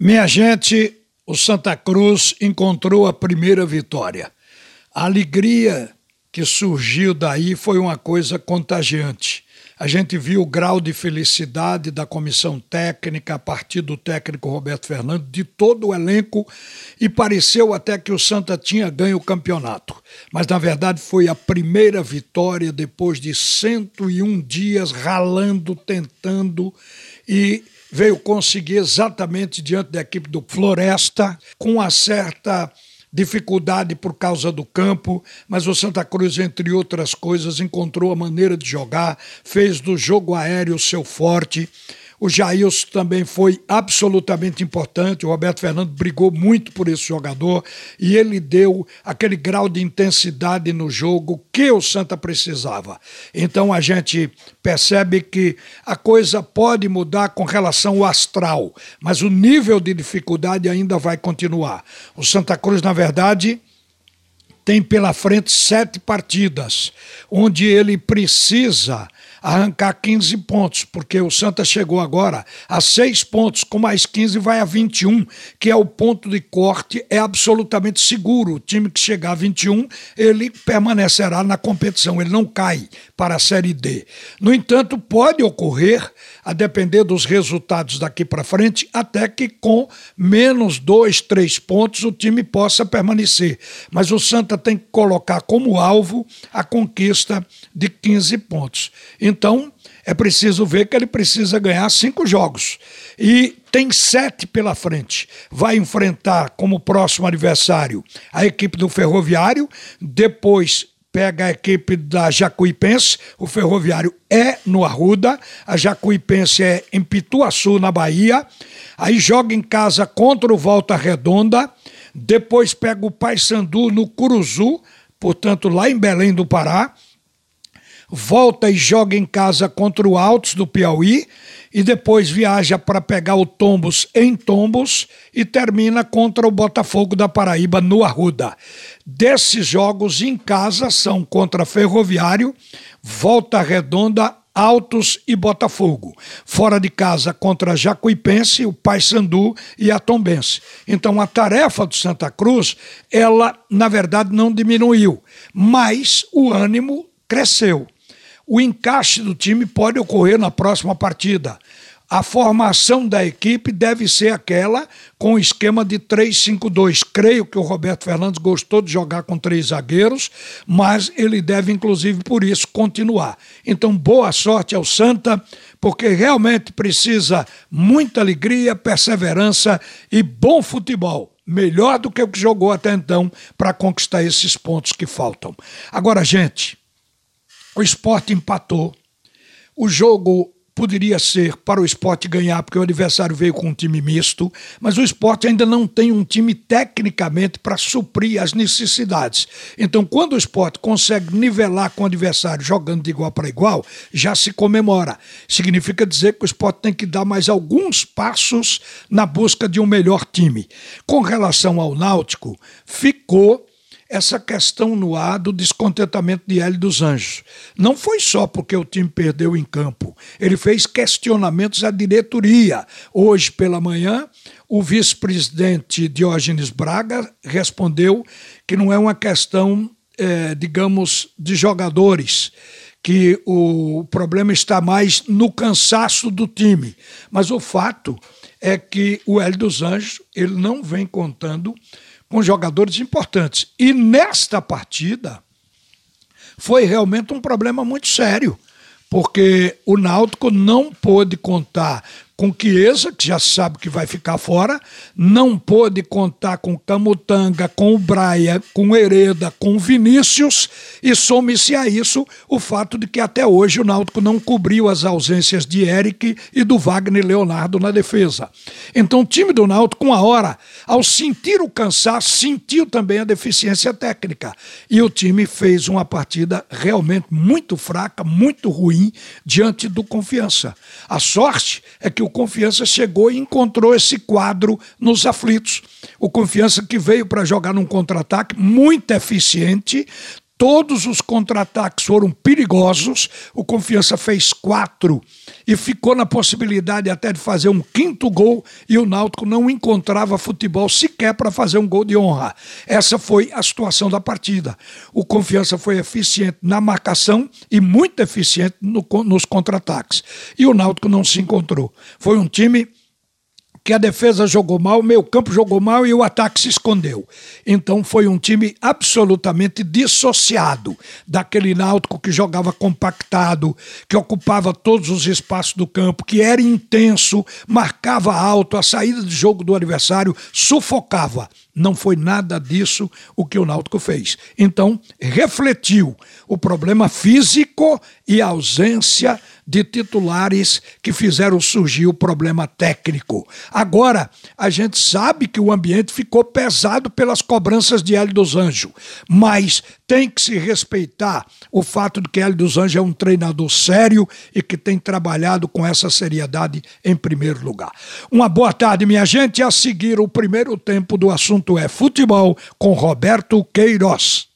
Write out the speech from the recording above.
Minha gente, o Santa Cruz encontrou a primeira vitória. A alegria que surgiu daí foi uma coisa contagiante. A gente viu o grau de felicidade da comissão técnica, a partir do técnico Roberto Fernandes, de todo o elenco, e pareceu até que o Santa tinha ganho o campeonato. Mas, na verdade, foi a primeira vitória depois de 101 dias ralando, tentando, e veio conseguir exatamente diante da equipe do Floresta, com uma certa dificuldade por causa do campo, mas o Santa Cruz, entre outras coisas, encontrou a maneira de jogar, fez do jogo aéreo seu forte o Jailson também foi absolutamente importante. O Roberto Fernando brigou muito por esse jogador e ele deu aquele grau de intensidade no jogo que o Santa precisava. Então a gente percebe que a coisa pode mudar com relação ao astral, mas o nível de dificuldade ainda vai continuar. O Santa Cruz, na verdade, tem pela frente sete partidas, onde ele precisa arrancar 15 pontos, porque o Santa chegou agora a 6 pontos, com mais 15 vai a 21, que é o ponto de corte, é absolutamente seguro. O time que chegar a 21, ele permanecerá na competição, ele não cai para a Série D. No entanto, pode ocorrer, a depender dos resultados daqui para frente, até que com menos dois, três pontos o time possa permanecer. Mas o Santa tem que colocar como alvo a conquista de 15 pontos. Então, é preciso ver que ele precisa ganhar cinco jogos. E tem sete pela frente. Vai enfrentar como próximo adversário a equipe do Ferroviário, depois pega a equipe da Jacuipense, o Ferroviário é no Arruda, a Jacuipense é em Pituaçu, na Bahia, aí joga em casa contra o Volta Redonda, depois pega o Paysandu no Curuzu, portanto lá em Belém do Pará, volta e joga em casa contra o Altos do Piauí e depois viaja para pegar o Tombos em Tombos e termina contra o Botafogo da Paraíba no Arruda. Desses jogos em casa são contra Ferroviário, Volta Redonda, Altos e Botafogo. Fora de casa contra Jacuipense, o Paysandu e a Tombense. Então a tarefa do Santa Cruz, ela na verdade não diminuiu, mas o ânimo cresceu o encaixe do time pode ocorrer na próxima partida. A formação da equipe deve ser aquela com o esquema de 3-5-2. Creio que o Roberto Fernandes gostou de jogar com três zagueiros, mas ele deve, inclusive, por isso, continuar. Então, boa sorte ao Santa, porque realmente precisa muita alegria, perseverança e bom futebol melhor do que o que jogou até então para conquistar esses pontos que faltam. Agora, gente, o esporte empatou. O jogo poderia ser para o esporte ganhar, porque o adversário veio com um time misto, mas o esporte ainda não tem um time tecnicamente para suprir as necessidades. Então, quando o esporte consegue nivelar com o adversário jogando de igual para igual, já se comemora. Significa dizer que o esporte tem que dar mais alguns passos na busca de um melhor time. Com relação ao Náutico, ficou essa questão no ar do descontentamento de Hélio dos Anjos. Não foi só porque o time perdeu em campo, ele fez questionamentos à diretoria. Hoje pela manhã, o vice-presidente Diógenes Braga respondeu que não é uma questão, é, digamos, de jogadores que o problema está mais no cansaço do time. Mas o fato é que o Hélio dos Anjos ele não vem contando com jogadores importantes. E nesta partida foi realmente um problema muito sério, porque o Náutico não pôde contar com Chiesa, que já sabe que vai ficar fora, não pôde contar com Camutanga, com o Braia, com Hereda, com Vinícius, e some-se a isso o fato de que até hoje o Náutico não cobriu as ausências de Eric e do Wagner Leonardo na defesa. Então o time do Náutico, uma hora, ao sentir o cansaço, sentiu também a deficiência técnica. E o time fez uma partida realmente muito fraca, muito ruim, diante do Confiança. A sorte é que o o Confiança chegou e encontrou esse quadro nos aflitos. O Confiança que veio para jogar num contra-ataque muito eficiente, Todos os contra-ataques foram perigosos. O Confiança fez quatro e ficou na possibilidade até de fazer um quinto gol e o Náutico não encontrava futebol sequer para fazer um gol de honra. Essa foi a situação da partida. O Confiança foi eficiente na marcação e muito eficiente no, nos contra-ataques. E o Náutico não se encontrou. Foi um time que a defesa jogou mal, o meio campo jogou mal e o ataque se escondeu. Então foi um time absolutamente dissociado daquele Náutico que jogava compactado, que ocupava todos os espaços do campo, que era intenso, marcava alto, a saída de jogo do adversário sufocava. Não foi nada disso o que o Náutico fez. Então, refletiu o problema físico e a ausência de titulares que fizeram surgir o problema técnico. Agora, a gente sabe que o ambiente ficou pesado pelas cobranças de Hélio dos Anjos, mas tem que se respeitar o fato de que Hélio dos Anjos é um treinador sério e que tem trabalhado com essa seriedade em primeiro lugar. Uma boa tarde, minha gente. A seguir, o primeiro tempo do assunto é futebol com Roberto Queiroz.